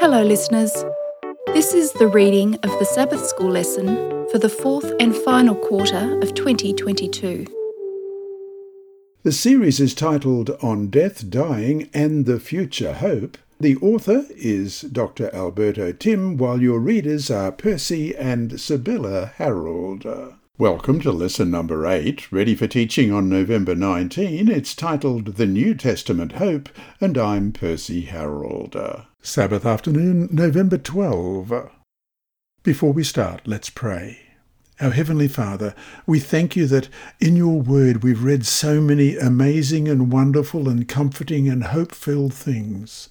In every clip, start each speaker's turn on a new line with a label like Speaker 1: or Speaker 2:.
Speaker 1: Hello, listeners. This is the reading of the Sabbath School lesson for the fourth and final quarter of 2022.
Speaker 2: The series is titled On Death, Dying and the Future Hope. The author is Dr. Alberto Timm, while your readers are Percy and Sibylla Harold. Welcome to lesson number 8, ready for teaching on November 19. It's titled The New Testament Hope, and I'm Percy Harold. Sabbath afternoon, November 12. Before we start, let's pray. Our Heavenly Father, we thank you that in your word we've read so many amazing and wonderful and comforting and hope filled things.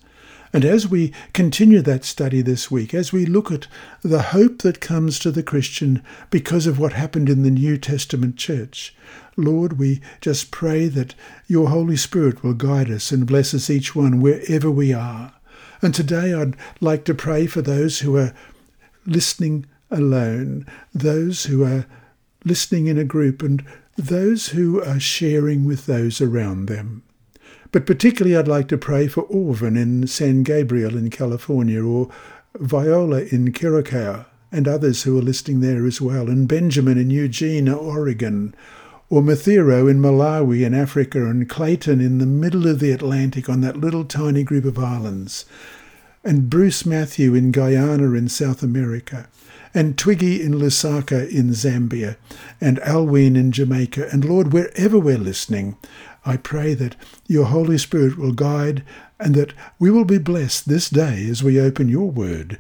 Speaker 2: And as we continue that study this week, as we look at the hope that comes to the Christian because of what happened in the New Testament church, Lord, we just pray that your Holy Spirit will guide us and bless us each one wherever we are. And today I'd like to pray for those who are listening alone, those who are listening in a group, and those who are sharing with those around them. But particularly, I'd like to pray for Orvin in San Gabriel in California, or Viola in Curacao, and others who are listening there as well, and Benjamin in Eugene, Oregon, or Mathiro in Malawi in Africa, and Clayton in the middle of the Atlantic on that little tiny group of islands, and Bruce Matthew in Guyana in South America, and Twiggy in Lusaka in Zambia, and Alwyn in Jamaica. And Lord, wherever we're listening, I pray that your Holy Spirit will guide and that we will be blessed this day as we open your word.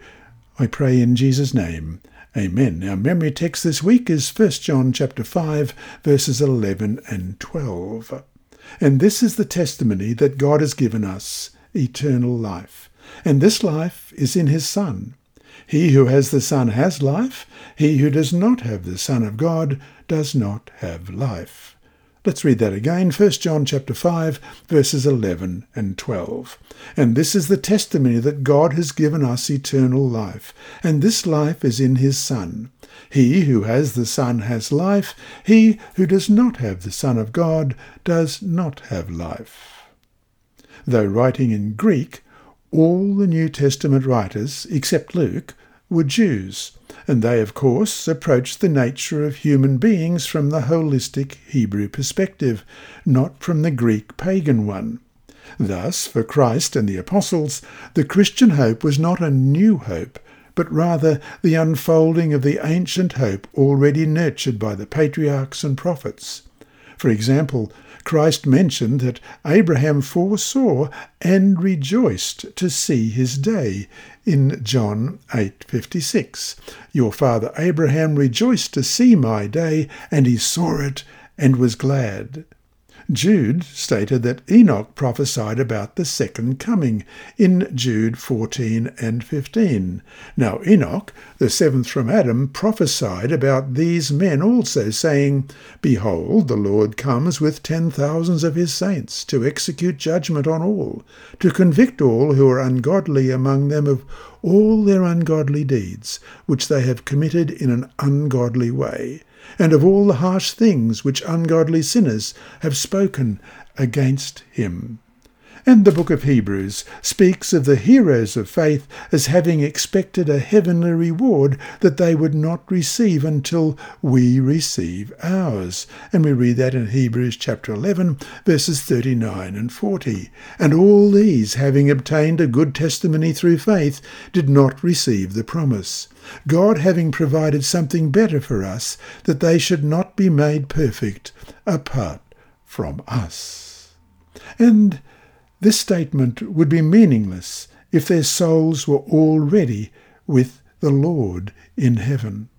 Speaker 2: I pray in Jesus' name. Amen. Our memory text this week is 1 John chapter 5 verses 11 and 12. And this is the testimony that God has given us, eternal life. And this life is in his Son. He who has the Son has life. He who does not have the Son of God does not have life. Let's read that again. 1 John chapter 5 verses 11 and 12. And this is the testimony that God has given us eternal life, and this life is in his Son. He who has the Son has life. He who does not have the Son of God does not have life. Though writing in Greek, all the New Testament writers, except Luke, were Jews, and they, of course, approached the nature of human beings from the holistic Hebrew perspective, not from the Greek pagan one. Thus, for Christ and the apostles, the Christian hope was not a new hope, but rather the unfolding of the ancient hope already nurtured by the patriarchs and prophets. For example, Christ mentioned that Abraham foresaw and rejoiced to see his day in John 8:56. Your father Abraham rejoiced to see my day, and he saw it and was glad. Jude stated that Enoch prophesied about the second coming in Jude 14 and 15. Now Enoch, the seventh from Adam, prophesied about these men also, saying, Behold, the Lord comes with ten thousands of his saints to execute judgment on all, to convict all who are ungodly among them of all their ungodly deeds, which they have committed in an ungodly way and of all the harsh things which ungodly sinners have spoken against him. And the book of Hebrews speaks of the heroes of faith as having expected a heavenly reward that they would not receive until we receive ours. And we read that in Hebrews chapter 11, verses 39 and 40. And all these, having obtained a good testimony through faith, did not receive the promise. God having provided something better for us, that they should not be made perfect apart from us. And this statement would be meaningless if their souls were already with the Lord in heaven.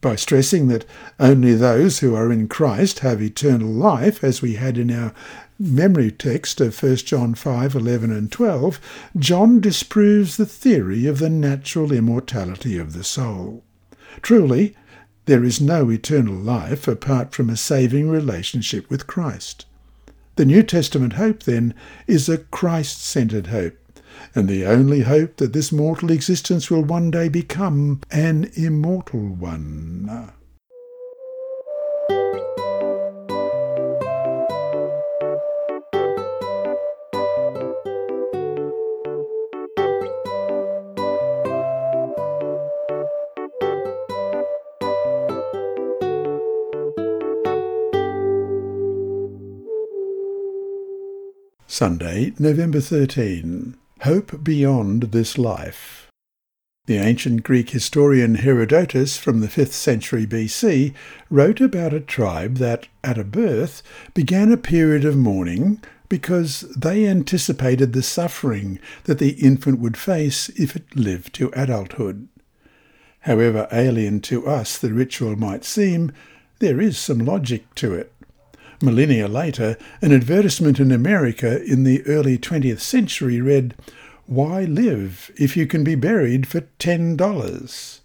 Speaker 2: By stressing that only those who are in Christ have eternal life, as we had in our memory text of 1 John 5 11 and 12, John disproves the theory of the natural immortality of the soul. Truly, there is no eternal life apart from a saving relationship with Christ. The New Testament hope, then, is a Christ centered hope, and the only hope that this mortal existence will one day become an immortal one. Sunday, November 13. Hope Beyond This Life. The ancient Greek historian Herodotus from the 5th century BC wrote about a tribe that, at a birth, began a period of mourning because they anticipated the suffering that the infant would face if it lived to adulthood. However alien to us the ritual might seem, there is some logic to it. Millennia later, an advertisement in America in the early 20th century read, Why live if you can be buried for $10?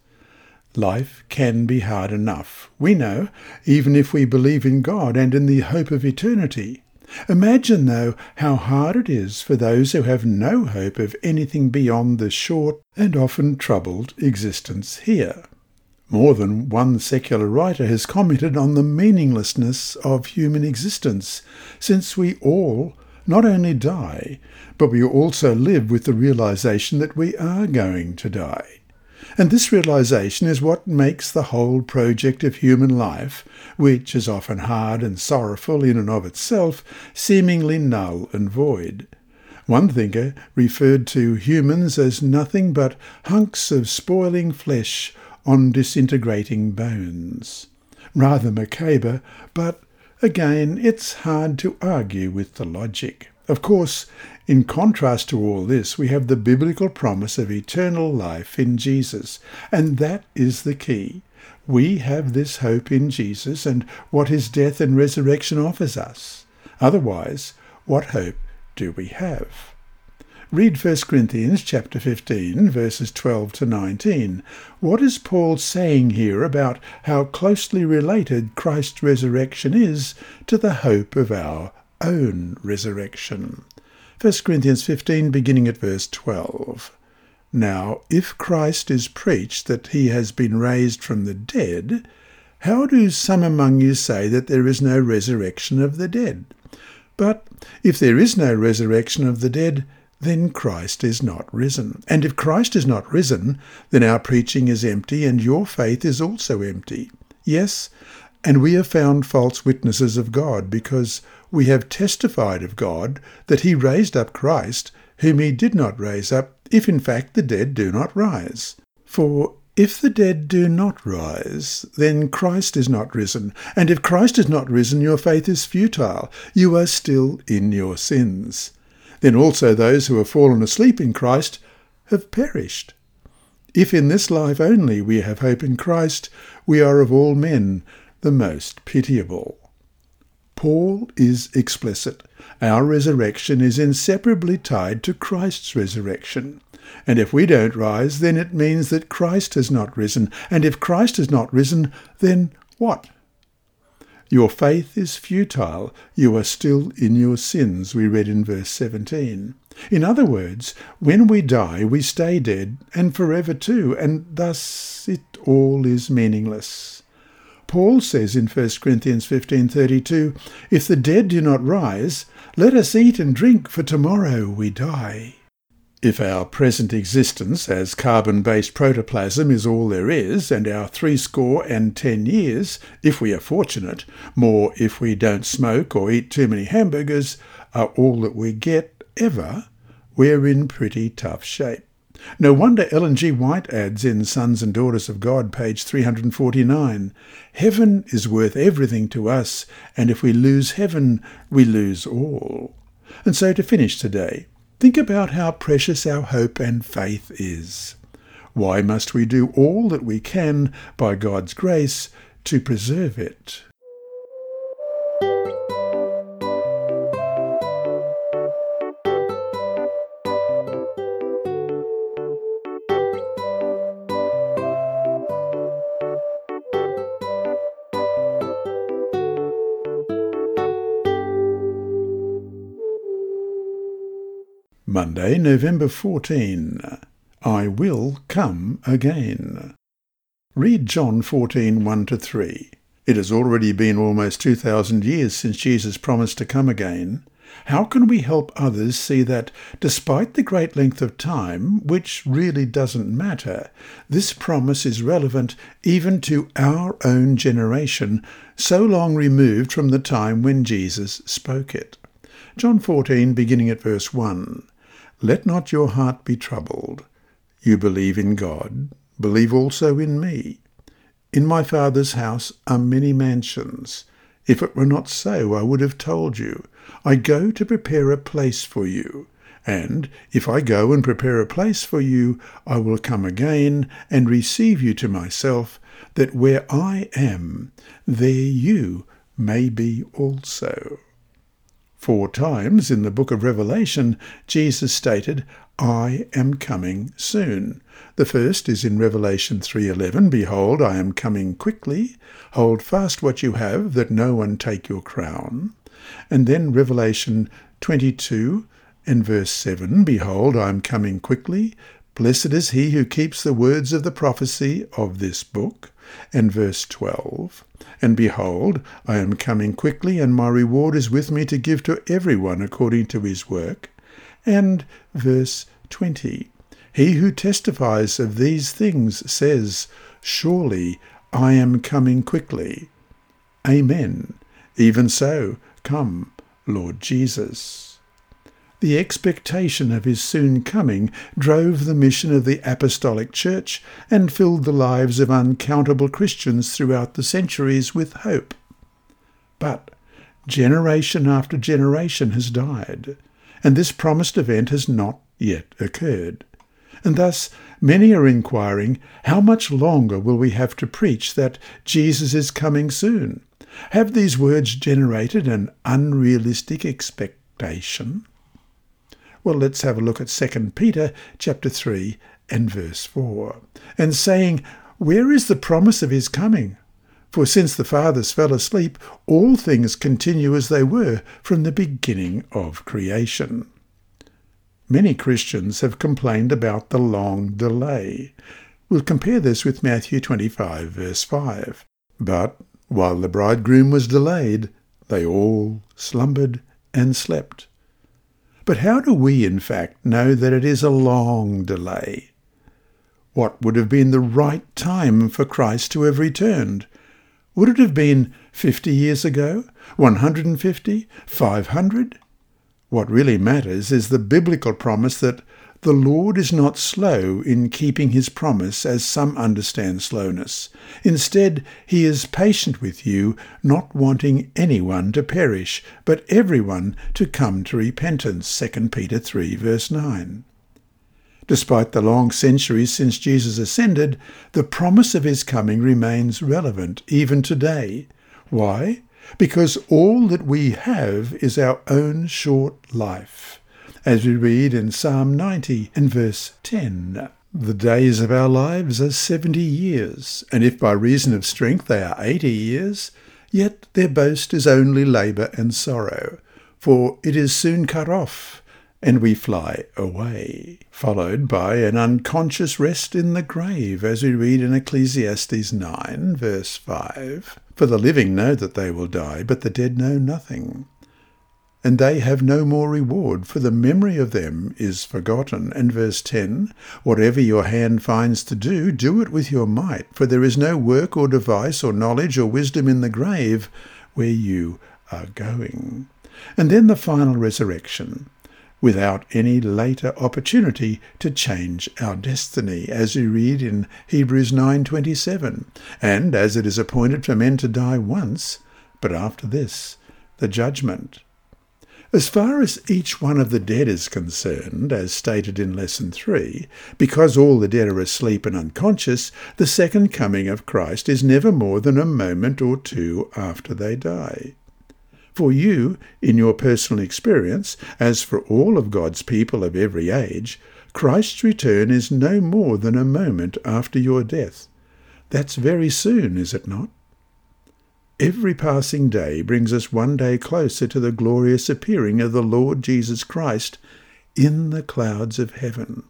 Speaker 2: Life can be hard enough, we know, even if we believe in God and in the hope of eternity. Imagine, though, how hard it is for those who have no hope of anything beyond the short and often troubled existence here. More than one secular writer has commented on the meaninglessness of human existence, since we all not only die, but we also live with the realization that we are going to die. And this realization is what makes the whole project of human life, which is often hard and sorrowful in and of itself, seemingly null and void. One thinker referred to humans as nothing but hunks of spoiling flesh on disintegrating bones. Rather macabre, but again, it's hard to argue with the logic. Of course, in contrast to all this, we have the biblical promise of eternal life in Jesus, and that is the key. We have this hope in Jesus and what his death and resurrection offers us. Otherwise, what hope do we have? Read 1 Corinthians chapter 15 verses 12 to 19. What is Paul saying here about how closely related Christ's resurrection is to the hope of our own resurrection? 1 Corinthians 15 beginning at verse 12. Now, if Christ is preached that he has been raised from the dead, how do some among you say that there is no resurrection of the dead? But if there is no resurrection of the dead, then Christ is not risen. And if Christ is not risen, then our preaching is empty, and your faith is also empty. Yes, and we have found false witnesses of God, because we have testified of God that he raised up Christ, whom he did not raise up, if in fact the dead do not rise. For if the dead do not rise, then Christ is not risen. And if Christ is not risen, your faith is futile. You are still in your sins then also those who have fallen asleep in Christ have perished. If in this life only we have hope in Christ, we are of all men the most pitiable. Paul is explicit. Our resurrection is inseparably tied to Christ's resurrection. And if we don't rise, then it means that Christ has not risen. And if Christ has not risen, then what? Your faith is futile. You are still in your sins, we read in verse 17. In other words, when we die, we stay dead, and forever too, and thus it all is meaningless. Paul says in 1 Corinthians 15:32, "If the dead do not rise, let us eat and drink, for tomorrow we die." If our present existence as carbon-based protoplasm is all there is, and our threescore and ten years, if we are fortunate, more if we don't smoke or eat too many hamburgers, are all that we get ever, we're in pretty tough shape. No wonder Ellen G. White adds in Sons and Daughters of God, page 349, Heaven is worth everything to us, and if we lose heaven, we lose all. And so to finish today, Think about how precious our hope and faith is. Why must we do all that we can by God's grace to preserve it? November 14. I will come again. Read John 14, 1 to 3. It has already been almost 2,000 years since Jesus promised to come again. How can we help others see that, despite the great length of time, which really doesn't matter, this promise is relevant even to our own generation, so long removed from the time when Jesus spoke it? John 14, beginning at verse 1. Let not your heart be troubled. You believe in God, believe also in me. In my Father's house are many mansions. If it were not so, I would have told you. I go to prepare a place for you. And if I go and prepare a place for you, I will come again and receive you to myself, that where I am, there you may be also. Four times in the book of Revelation, Jesus stated, I am coming soon. The first is in Revelation 3:11, Behold, I am coming quickly. Hold fast what you have, that no one take your crown. And then Revelation 22 and verse 7, Behold, I am coming quickly. Blessed is he who keeps the words of the prophecy of this book. And verse 12, And behold, I am coming quickly, and my reward is with me to give to everyone according to his work. And verse 20, He who testifies of these things says, Surely I am coming quickly. Amen. Even so, come, Lord Jesus. The expectation of his soon coming drove the mission of the Apostolic Church and filled the lives of uncountable Christians throughout the centuries with hope. But generation after generation has died, and this promised event has not yet occurred. And thus many are inquiring, how much longer will we have to preach that Jesus is coming soon? Have these words generated an unrealistic expectation? Well, let's have a look at 2 Peter chapter 3 and verse 4. And saying, Where is the promise of his coming? For since the fathers fell asleep, all things continue as they were from the beginning of creation. Many Christians have complained about the long delay. We'll compare this with Matthew 25, verse 5. But while the bridegroom was delayed, they all slumbered and slept. But how do we, in fact, know that it is a long delay? What would have been the right time for Christ to have returned? Would it have been 50 years ago? 150? 500? What really matters is the biblical promise that the Lord is not slow in keeping his promise, as some understand slowness. Instead, he is patient with you, not wanting anyone to perish, but everyone to come to repentance. 2 Peter 3, verse 9. Despite the long centuries since Jesus ascended, the promise of his coming remains relevant even today. Why? Because all that we have is our own short life as we read in Psalm 90 and verse 10. The days of our lives are seventy years, and if by reason of strength they are eighty years, yet their boast is only labour and sorrow, for it is soon cut off, and we fly away, followed by an unconscious rest in the grave, as we read in Ecclesiastes 9, verse 5. For the living know that they will die, but the dead know nothing and they have no more reward, for the memory of them is forgotten. And verse 10 Whatever your hand finds to do, do it with your might, for there is no work or device or knowledge or wisdom in the grave where you are going. And then the final resurrection, without any later opportunity to change our destiny, as we read in Hebrews 9:27. And as it is appointed for men to die once, but after this, the judgment. As far as each one of the dead is concerned, as stated in Lesson 3, because all the dead are asleep and unconscious, the second coming of Christ is never more than a moment or two after they die. For you, in your personal experience, as for all of God's people of every age, Christ's return is no more than a moment after your death. That's very soon, is it not? Every passing day brings us one day closer to the glorious appearing of the Lord Jesus Christ in the clouds of heaven.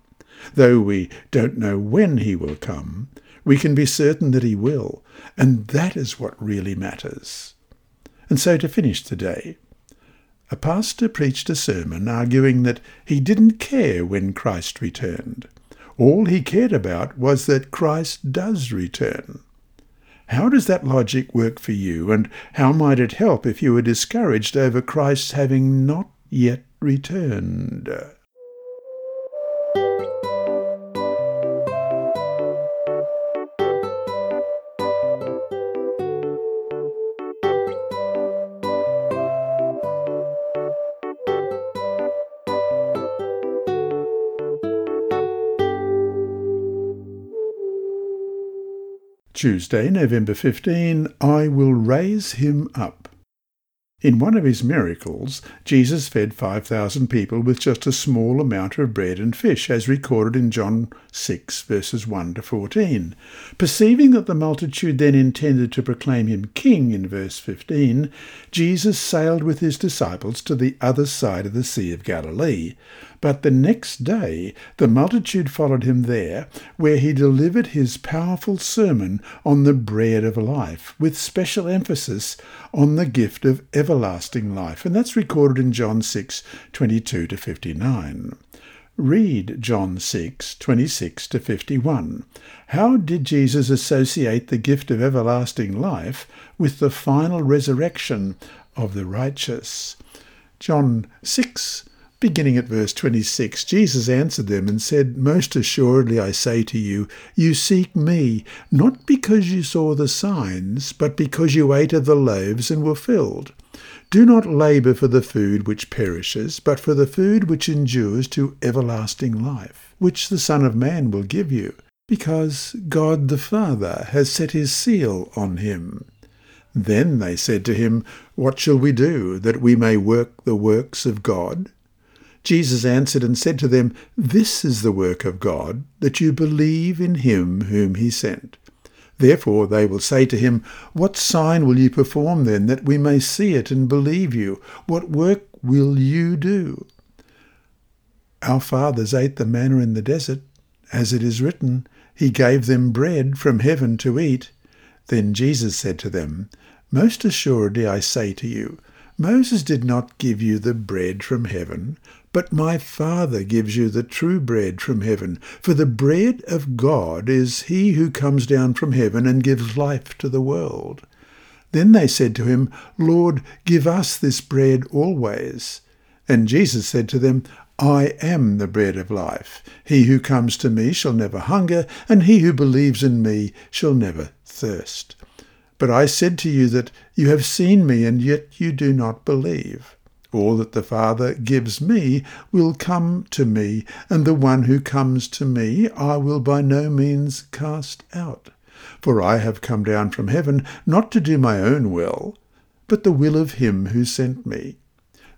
Speaker 2: Though we don't know when he will come, we can be certain that he will, and that is what really matters. And so to finish today, a pastor preached a sermon arguing that he didn't care when Christ returned. All he cared about was that Christ does return. How does that logic work for you, and how might it help if you were discouraged over Christ's having not yet returned. Tuesday, November 15, I will raise him up. In one of his miracles, Jesus fed 5,000 people with just a small amount of bread and fish, as recorded in John 6, verses 1 to 14. Perceiving that the multitude then intended to proclaim him king in verse 15, Jesus sailed with his disciples to the other side of the Sea of Galilee. But the next day the multitude followed him there, where he delivered his powerful sermon on the bread of life, with special emphasis on the gift of everlasting life. And that's recorded in John 6 22 to 59. Read John 6, 26 to 51. How did Jesus associate the gift of everlasting life with the final resurrection of the righteous? John 6, Beginning at verse 26, Jesus answered them and said, Most assuredly I say to you, you seek me, not because you saw the signs, but because you ate of the loaves and were filled. Do not labour for the food which perishes, but for the food which endures to everlasting life, which the Son of Man will give you, because God the Father has set his seal on him. Then they said to him, What shall we do, that we may work the works of God? Jesus answered and said to them, This is the work of God, that you believe in him whom he sent. Therefore they will say to him, What sign will you perform then, that we may see it and believe you? What work will you do? Our fathers ate the manna in the desert, as it is written, He gave them bread from heaven to eat. Then Jesus said to them, Most assuredly I say to you, Moses did not give you the bread from heaven, but my Father gives you the true bread from heaven. For the bread of God is he who comes down from heaven and gives life to the world. Then they said to him, Lord, give us this bread always. And Jesus said to them, I am the bread of life. He who comes to me shall never hunger, and he who believes in me shall never thirst. But I said to you that you have seen me, and yet you do not believe. All that the Father gives me will come to me, and the one who comes to me I will by no means cast out. For I have come down from heaven not to do my own will, but the will of him who sent me.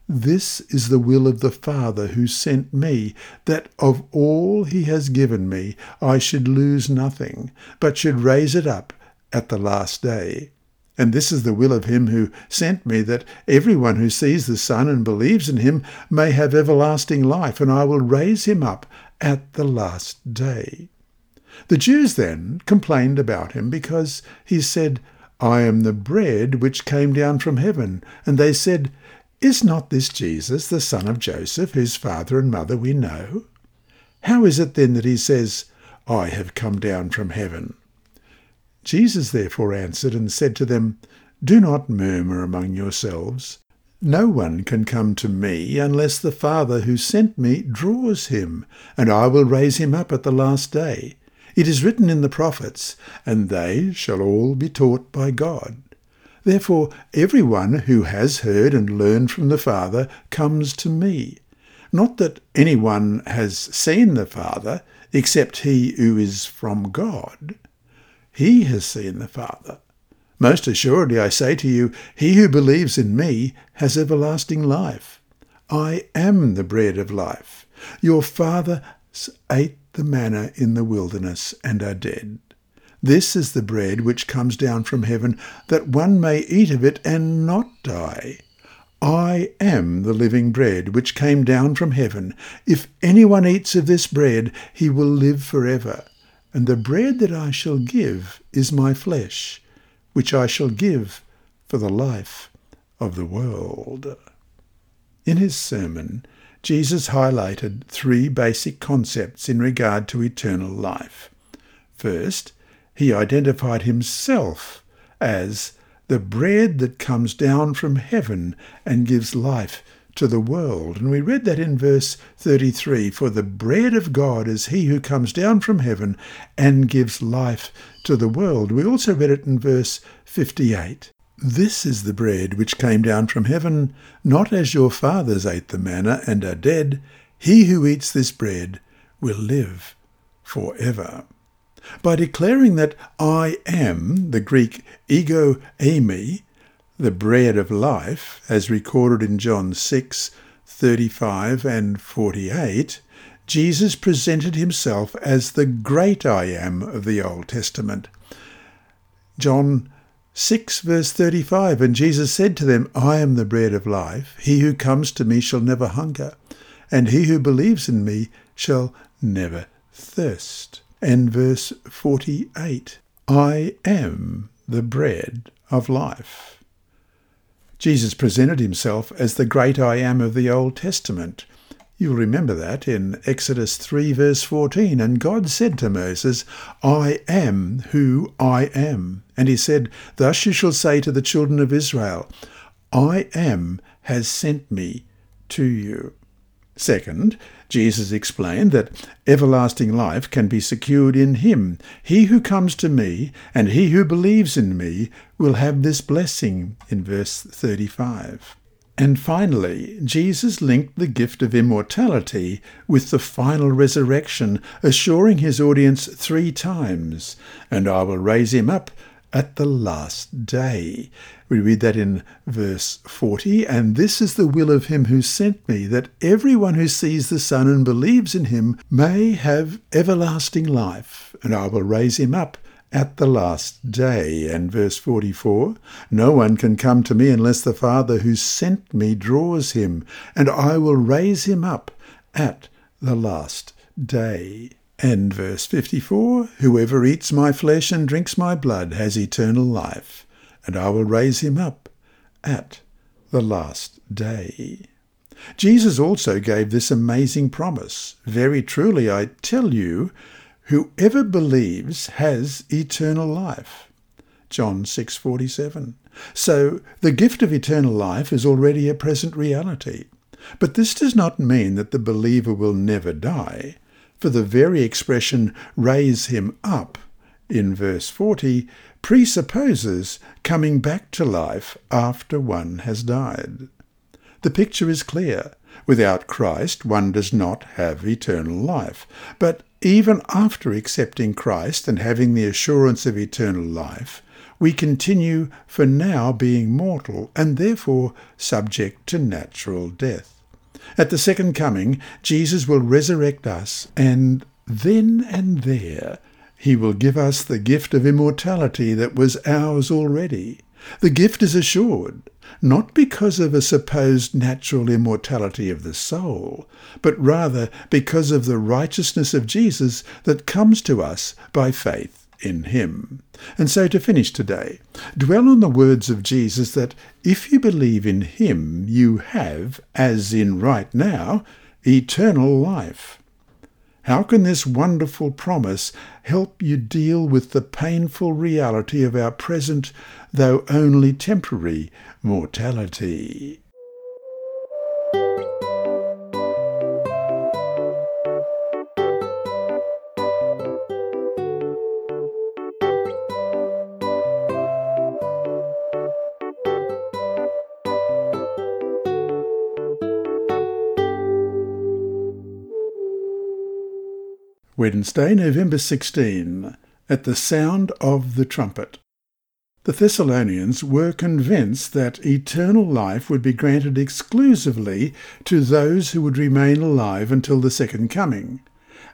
Speaker 2: This is the will of the Father who sent me, that of all he has given me I should lose nothing, but should raise it up at the last day. And this is the will of him who sent me, that everyone who sees the Son and believes in him may have everlasting life, and I will raise him up at the last day. The Jews then complained about him because he said, I am the bread which came down from heaven. And they said, Is not this Jesus, the son of Joseph, whose father and mother we know? How is it then that he says, I have come down from heaven? Jesus therefore answered and said to them, Do not murmur among yourselves. No one can come to me unless the Father who sent me draws him, and I will raise him up at the last day. It is written in the prophets, and they shall all be taught by God. Therefore every one who has heard and learned from the Father comes to me. Not that any one has seen the Father, except he who is from God. He has seen the Father. Most assuredly, I say to you, he who believes in me has everlasting life. I am the bread of life. Your fathers ate the manna in the wilderness and are dead. This is the bread which comes down from heaven, that one may eat of it and not die. I am the living bread which came down from heaven. If anyone eats of this bread, he will live forever. And the bread that I shall give is my flesh, which I shall give for the life of the world. In his sermon, Jesus highlighted three basic concepts in regard to eternal life. First, he identified himself as the bread that comes down from heaven and gives life to the world. And we read that in verse 33 For the bread of God is he who comes down from heaven and gives life to the world. We also read it in verse 58. This is the bread which came down from heaven, not as your fathers ate the manna and are dead. He who eats this bread will live for ever. By declaring that I am, the Greek ego eimi, the bread of life, as recorded in John 6, 35 and 48, Jesus presented himself as the great I am of the Old Testament. John 6 verse 35 And Jesus said to them, I am the bread of life. He who comes to me shall never hunger, and he who believes in me shall never thirst. And verse 48 I am the bread of life. Jesus presented himself as the great I am of the Old Testament. You'll remember that in Exodus 3, verse 14. And God said to Moses, I am who I am. And he said, Thus you shall say to the children of Israel, I am has sent me to you. Second, Jesus explained that everlasting life can be secured in him. He who comes to me and he who believes in me will have this blessing in verse 35. And finally, Jesus linked the gift of immortality with the final resurrection, assuring his audience three times, And I will raise him up at the last day. We read that in verse 40, and this is the will of him who sent me, that everyone who sees the Son and believes in him may have everlasting life, and I will raise him up at the last day. And verse 44, no one can come to me unless the Father who sent me draws him, and I will raise him up at the last day. And verse 54 Whoever eats my flesh and drinks my blood has eternal life, and I will raise him up at the last day. Jesus also gave this amazing promise Very truly I tell you, whoever believes has eternal life. John 6:47. So the gift of eternal life is already a present reality. But this does not mean that the believer will never die for the very expression raise him up in verse 40 presupposes coming back to life after one has died. The picture is clear. Without Christ, one does not have eternal life. But even after accepting Christ and having the assurance of eternal life, we continue for now being mortal and therefore subject to natural death. At the second coming, Jesus will resurrect us, and then and there he will give us the gift of immortality that was ours already. The gift is assured, not because of a supposed natural immortality of the soul, but rather because of the righteousness of Jesus that comes to us by faith in him. And so to finish today, dwell on the words of Jesus that if you believe in him, you have, as in right now, eternal life. How can this wonderful promise help you deal with the painful reality of our present, though only temporary, mortality? Wednesday, November 16, at the sound of the trumpet. The Thessalonians were convinced that eternal life would be granted exclusively to those who would remain alive until the second coming.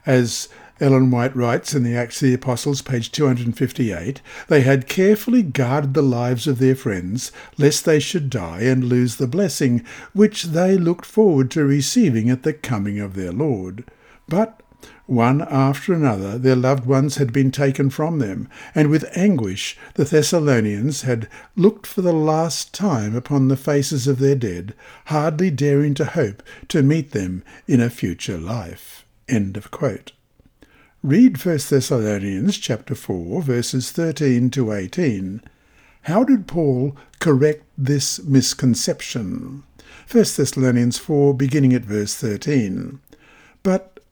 Speaker 2: As Ellen White writes in the Acts of the Apostles, page 258, they had carefully guarded the lives of their friends, lest they should die and lose the blessing which they looked forward to receiving at the coming of their Lord. But one after another their loved ones had been taken from them, and with anguish the Thessalonians had looked for the last time upon the faces of their dead, hardly daring to hope to meet them in a future life. End of quote. Read 1 Thessalonians chapter 4 verses 13 to 18. How did Paul correct this misconception? 1 Thessalonians 4, beginning at verse 13. But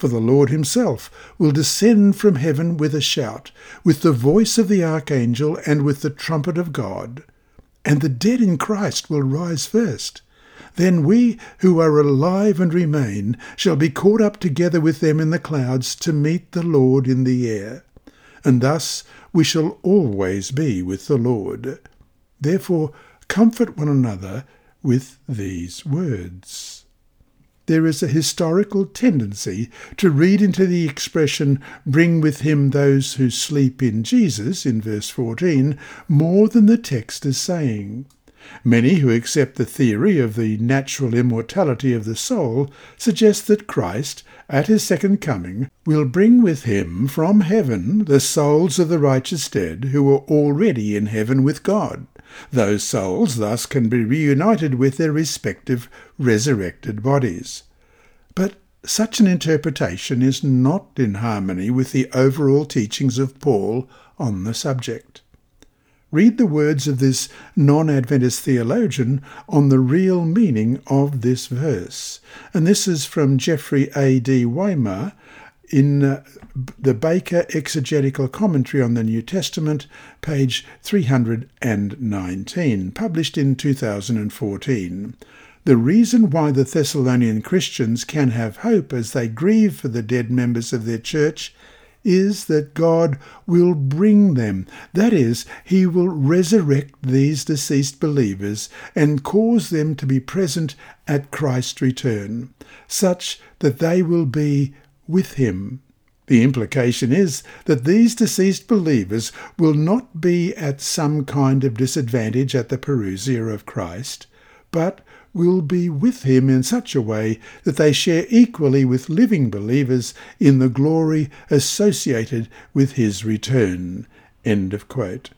Speaker 2: For the Lord himself will descend from heaven with a shout, with the voice of the archangel, and with the trumpet of God. And the dead in Christ will rise first. Then we who are alive and remain shall be caught up together with them in the clouds to meet the Lord in the air and thus we shall always be with the Lord. Therefore, comfort one another with these words. There is a historical tendency to read into the expression, bring with him those who sleep in Jesus, in verse 14, more than the text is saying. Many who accept the theory of the natural immortality of the soul suggest that Christ, at his second coming, will bring with him from heaven the souls of the righteous dead who are already in heaven with God. Those souls thus can be reunited with their respective resurrected bodies. But such an interpretation is not in harmony with the overall teachings of Paul on the subject. Read the words of this non Adventist theologian on the real meaning of this verse. And this is from Jeffrey A.D. Weima in uh, the Baker Exegetical Commentary on the New Testament, page 319, published in 2014. The reason why the Thessalonian Christians can have hope as they grieve for the dead members of their church is that God will bring them. That is, He will resurrect these deceased believers and cause them to be present at Christ's return, such that they will be with Him. The implication is that these deceased believers will not be at some kind of disadvantage at the parousia of Christ, but will be with him in such a way that they share equally with living believers in the glory associated with his return. End of quote.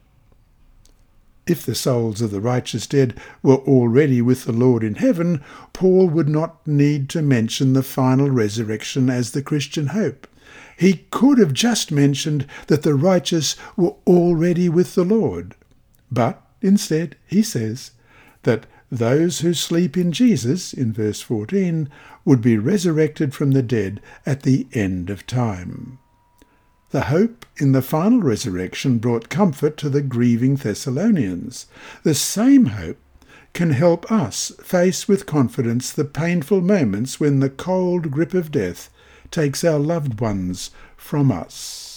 Speaker 2: If the souls of the righteous dead were already with the Lord in heaven, Paul would not need to mention the final resurrection as the Christian hope. He could have just mentioned that the righteous were already with the Lord. But instead, he says that those who sleep in Jesus, in verse 14, would be resurrected from the dead at the end of time. The hope in the final resurrection brought comfort to the grieving Thessalonians. The same hope can help us face with confidence the painful moments when the cold grip of death takes our loved ones from us.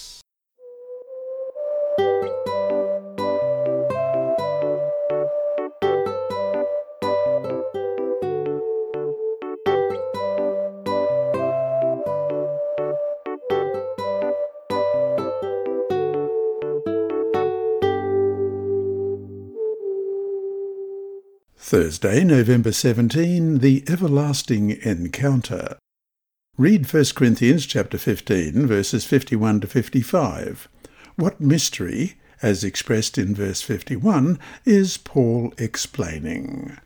Speaker 2: Thursday, November 17, the everlasting encounter. Read 1 Corinthians chapter 15, verses 51 to 55. What mystery, as expressed in verse 51, is Paul explaining?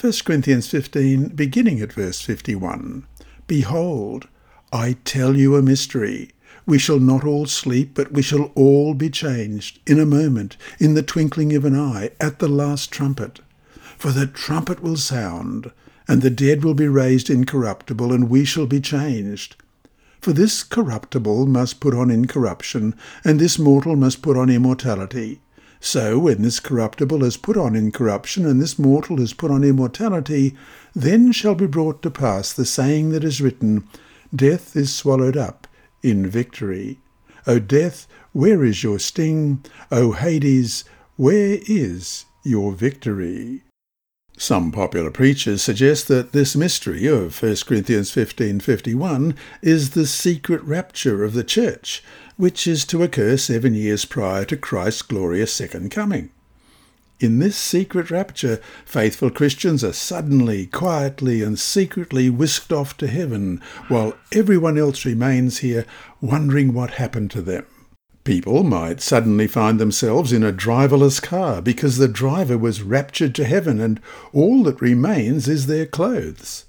Speaker 2: 1 Corinthians 15, beginning at verse 51. Behold, I tell you a mystery. We shall not all sleep, but we shall all be changed in a moment, in the twinkling of an eye, at the last trumpet. For the trumpet will sound, and the dead will be raised incorruptible, and we shall be changed. For this corruptible must put on incorruption, and this mortal must put on immortality. So, when this corruptible has put on incorruption, and this mortal has put on immortality, then shall be brought to pass the saying that is written, Death is swallowed up in victory. O death, where is your sting? O Hades, where is your victory? Some popular preachers suggest that this mystery of 1 Corinthians 15:51 is the secret rapture of the church, which is to occur 7 years prior to Christ's glorious second coming. In this secret rapture, faithful Christians are suddenly, quietly, and secretly whisked off to heaven, while everyone else remains here wondering what happened to them. People might suddenly find themselves in a driverless car because the driver was raptured to heaven and all that remains is their clothes.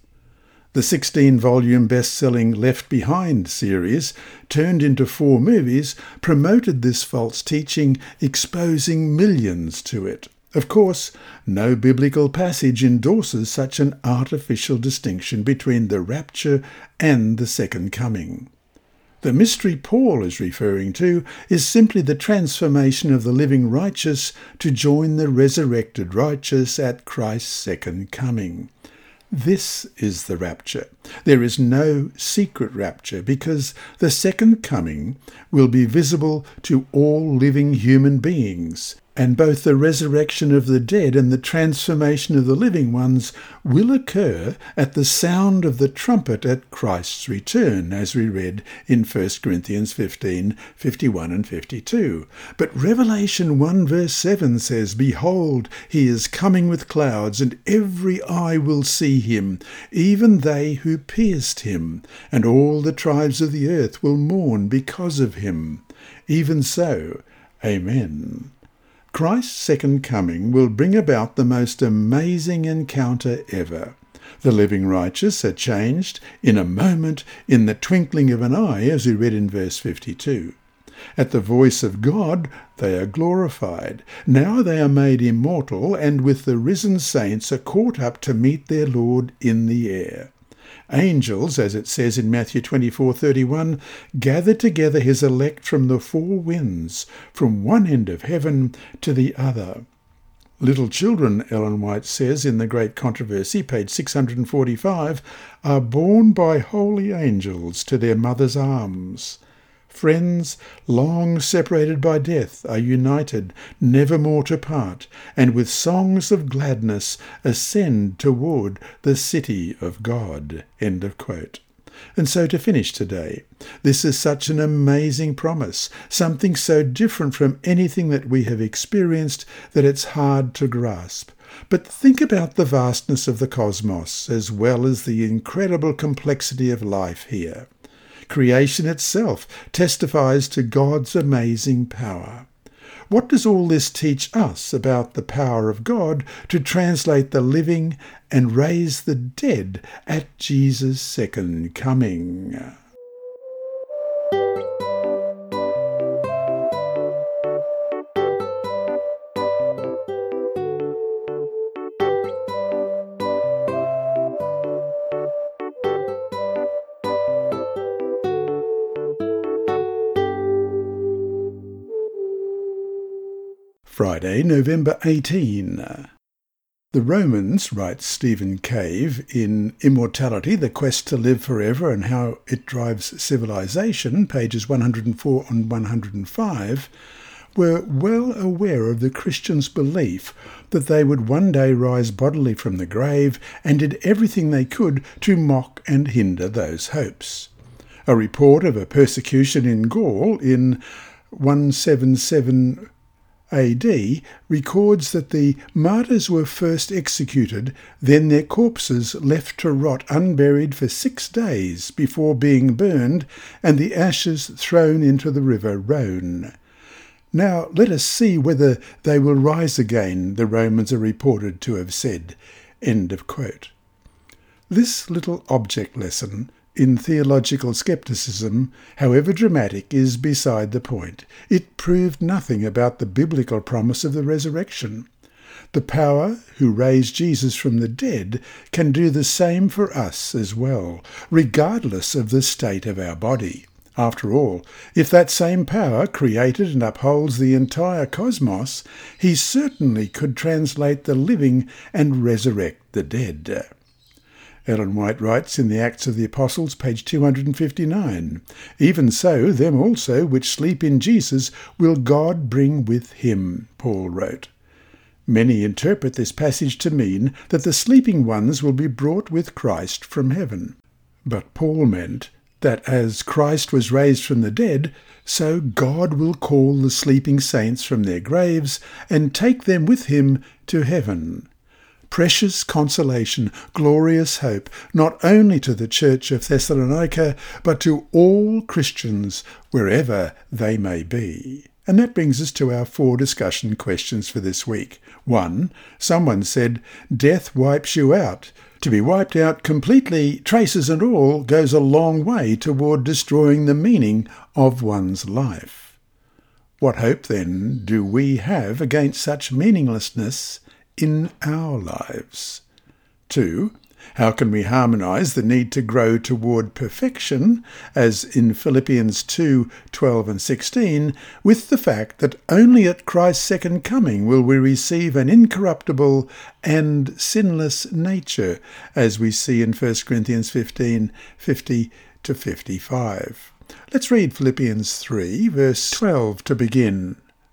Speaker 2: The 16 volume best selling Left Behind series, turned into four movies, promoted this false teaching, exposing millions to it. Of course, no biblical passage endorses such an artificial distinction between the rapture and the second coming. The mystery Paul is referring to is simply the transformation of the living righteous to join the resurrected righteous at Christ's second coming. This is the rapture. There is no secret rapture because the second coming will be visible to all living human beings and both the resurrection of the dead and the transformation of the living ones will occur at the sound of the trumpet at Christ's return, as we read in 1 Corinthians 15 51 and 52. But Revelation 1 verse 7 says, Behold, he is coming with clouds, and every eye will see him, even they who pierced him, and all the tribes of the earth will mourn because of him. Even so, Amen. Christ's second coming will bring about the most amazing encounter ever. The living righteous are changed in a moment, in the twinkling of an eye, as we read in verse 52. At the voice of God they are glorified. Now they are made immortal, and with the risen saints are caught up to meet their Lord in the air. Angels, as it says in Matthew 24:31, gather together his elect from the four winds, from one end of heaven to the other. Little children, Ellen White says in The Great Controversy, page 645, are borne by holy angels to their mother's arms. Friends, long separated by death, are united, never more to part, and with songs of gladness ascend toward the city of God. End of quote. And so to finish today, this is such an amazing promise, something so different from anything that we have experienced that it's hard to grasp. But think about the vastness of the cosmos as well as the incredible complexity of life here. Creation itself testifies to God's amazing power. What does all this teach us about the power of God to translate the living and raise the dead at Jesus' second coming? Friday, November 18. The Romans, writes Stephen Cave in Immortality, The Quest to Live Forever and How It Drives Civilization, pages 104 and 105, were well aware of the Christians' belief that they would one day rise bodily from the grave and did everything they could to mock and hinder those hopes. A report of a persecution in Gaul in 177 AD records that the martyrs were first executed, then their corpses left to rot unburied for six days before being burned, and the ashes thrown into the river Rhone. Now let us see whether they will rise again, the Romans are reported to have said. End of quote. This little object lesson in theological skepticism, however dramatic, is beside the point. It proved nothing about the biblical promise of the resurrection. The power who raised Jesus from the dead can do the same for us as well, regardless of the state of our body. After all, if that same power created and upholds the entire cosmos, he certainly could translate the living and resurrect the dead. Ellen White writes in the Acts of the Apostles, page 259 Even so, them also which sleep in Jesus will God bring with him, Paul wrote. Many interpret this passage to mean that the sleeping ones will be brought with Christ from heaven. But Paul meant that as Christ was raised from the dead, so God will call the sleeping saints from their graves and take them with him to heaven. Precious consolation, glorious hope, not only to the Church of Thessalonica, but to all Christians wherever they may be. And that brings us to our four discussion questions for this week. One, someone said, Death wipes you out. To be wiped out completely, traces and all, goes a long way toward destroying the meaning of one's life. What hope, then, do we have against such meaninglessness in our lives? 2. How can we harmonize the need to grow toward perfection, as in Philippians 2 12 and 16, with the fact that only at Christ's second coming will we receive an incorruptible and sinless nature, as we see in 1 Corinthians 15 50 to 55? Let's read Philippians 3, verse 12 to begin.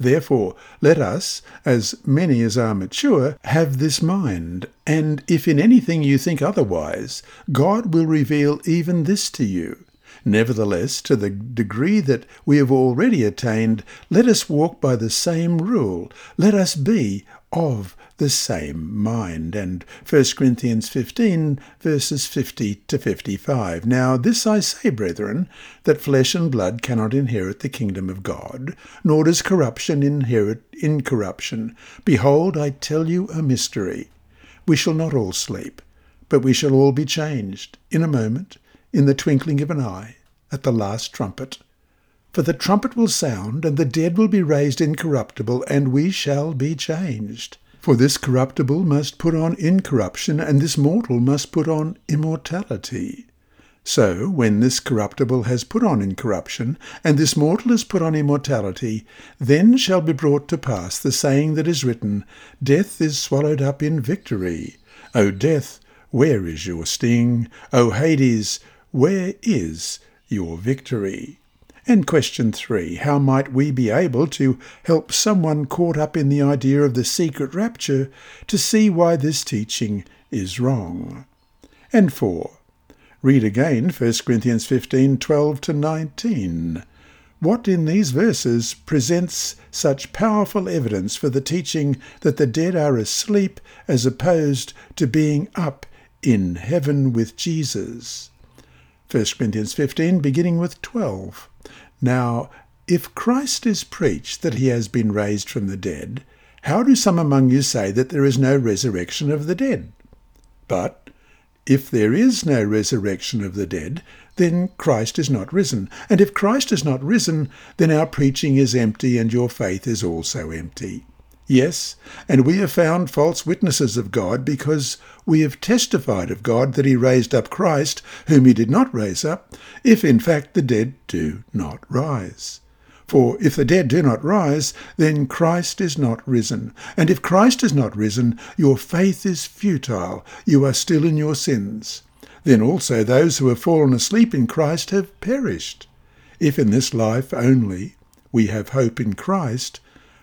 Speaker 2: Therefore, let us, as many as are mature, have this mind, and if in anything you think otherwise, God will reveal even this to you. Nevertheless, to the degree that we have already attained, let us walk by the same rule. Let us be of the same mind. And 1 Corinthians 15, verses 50 to 55. Now this I say, brethren, that flesh and blood cannot inherit the kingdom of God, nor does corruption inherit incorruption. Behold, I tell you a mystery. We shall not all sleep, but we shall all be changed, in a moment, in the twinkling of an eye, at the last trumpet. For the trumpet will sound, and the dead will be raised incorruptible, and we shall be changed. For this corruptible must put on incorruption, and this mortal must put on immortality. So, when this corruptible has put on incorruption, and this mortal has put on immortality, then shall be brought to pass the saying that is written, Death is swallowed up in victory. O death, where is your sting? O Hades, where is your victory? And question three How might we be able to help someone caught up in the idea of the secret rapture to see why this teaching is wrong? And four Read again 1 Corinthians 15 12 to 19. What in these verses presents such powerful evidence for the teaching that the dead are asleep as opposed to being up in heaven with Jesus? 1 Corinthians 15, beginning with 12. Now, if Christ is preached that he has been raised from the dead, how do some among you say that there is no resurrection of the dead? But if there is no resurrection of the dead, then Christ is not risen. And if Christ is not risen, then our preaching is empty and your faith is also empty. Yes, and we have found false witnesses of God because we have testified of God that he raised up Christ, whom he did not raise up, if in fact the dead do not rise. For if the dead do not rise, then Christ is not risen. And if Christ is not risen, your faith is futile, you are still in your sins. Then also those who have fallen asleep in Christ have perished. If in this life only we have hope in Christ,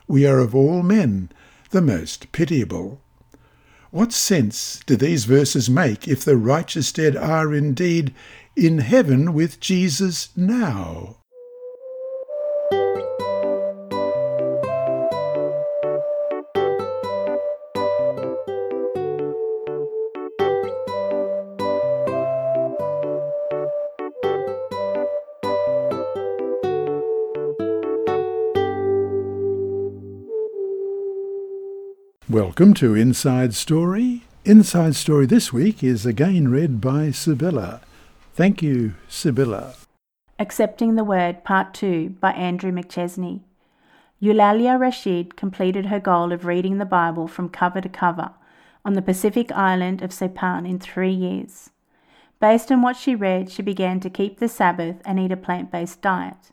Speaker 2: we are of all men the most pitiable. What sense do these verses make if the righteous dead are indeed in heaven with Jesus now? Welcome to Inside Story. Inside Story this week is again read by Sibylla. Thank you, Sibylla.
Speaker 3: Accepting the Word, Part 2 by Andrew McChesney. Eulalia Rashid completed her goal of reading the Bible from cover to cover on the Pacific island of Saipan in three years. Based on what she read, she began to keep the Sabbath and eat a plant based diet.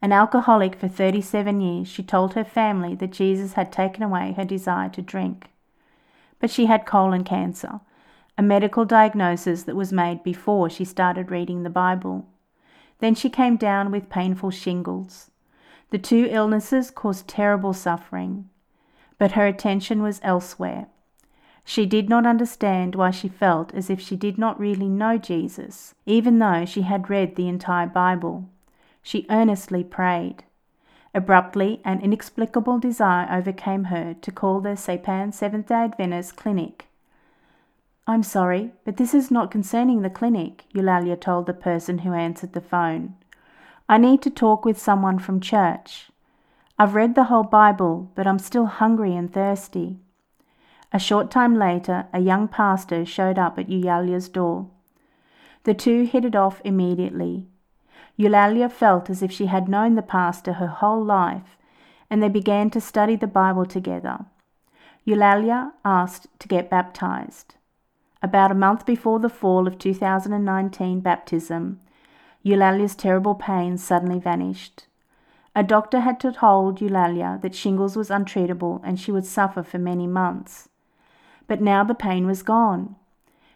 Speaker 3: An alcoholic for 37 years, she told her family that Jesus had taken away her desire to drink. But she had colon cancer, a medical diagnosis that was made before she started reading the Bible. Then she came down with painful shingles. The two illnesses caused terrible suffering, but her attention was elsewhere. She did not understand why she felt as if she did not really know Jesus, even though she had read the entire Bible. She earnestly prayed. Abruptly, an inexplicable desire overcame her to call the Saipan Seventh day Adventist clinic. I'm sorry, but this is not concerning the clinic, Eulalia told the person who answered the phone. I need to talk with someone from church. I've read the whole Bible, but I'm still hungry and thirsty. A short time later, a young pastor showed up at Eulalia's door. The two hit it off immediately. Eulalia felt as if she had known the pastor her whole life, and they began to study the Bible together. Eulalia asked to get baptized. About a month before the fall of 2019 baptism, Eulalia's terrible pain suddenly vanished. A doctor had told Eulalia that shingles was untreatable and she would suffer for many months but now the pain was gone.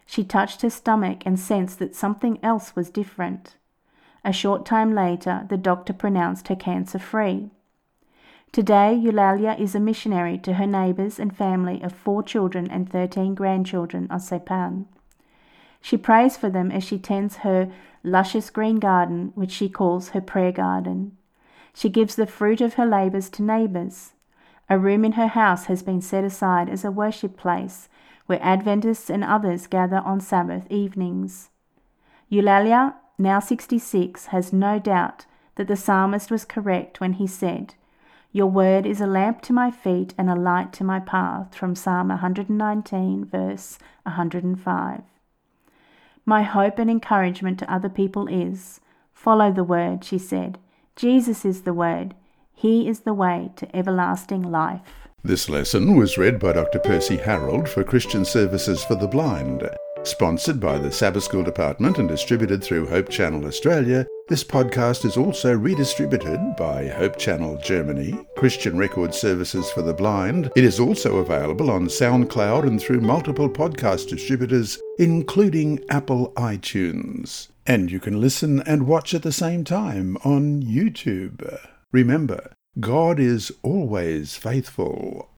Speaker 3: She touched her stomach and sensed that something else was different. A short time later, the doctor pronounced her cancer free. Today, Eulalia is a missionary to her neighbours and family of four children and thirteen grandchildren of Saipan. She prays for them as she tends her luscious green garden, which she calls her prayer garden. She gives the fruit of her labours to neighbours. A room in her house has been set aside as a worship place where Adventists and others gather on Sabbath evenings. Eulalia, now 66, has no doubt that the psalmist was correct when he said, Your word is a lamp to my feet and a light to my path, from Psalm 119, verse 105. My hope and encouragement to other people is follow the word, she said. Jesus is the word. He is the way to everlasting life.
Speaker 2: This lesson was read by Dr. Percy Harold for Christian Services for the Blind. Sponsored by the Sabbath School Department and distributed through Hope Channel Australia, this podcast is also redistributed by Hope Channel Germany, Christian Record Services for the Blind. It is also available on SoundCloud and through multiple podcast distributors, including Apple iTunes. And you can listen and watch at the same time on YouTube. Remember, God is always faithful.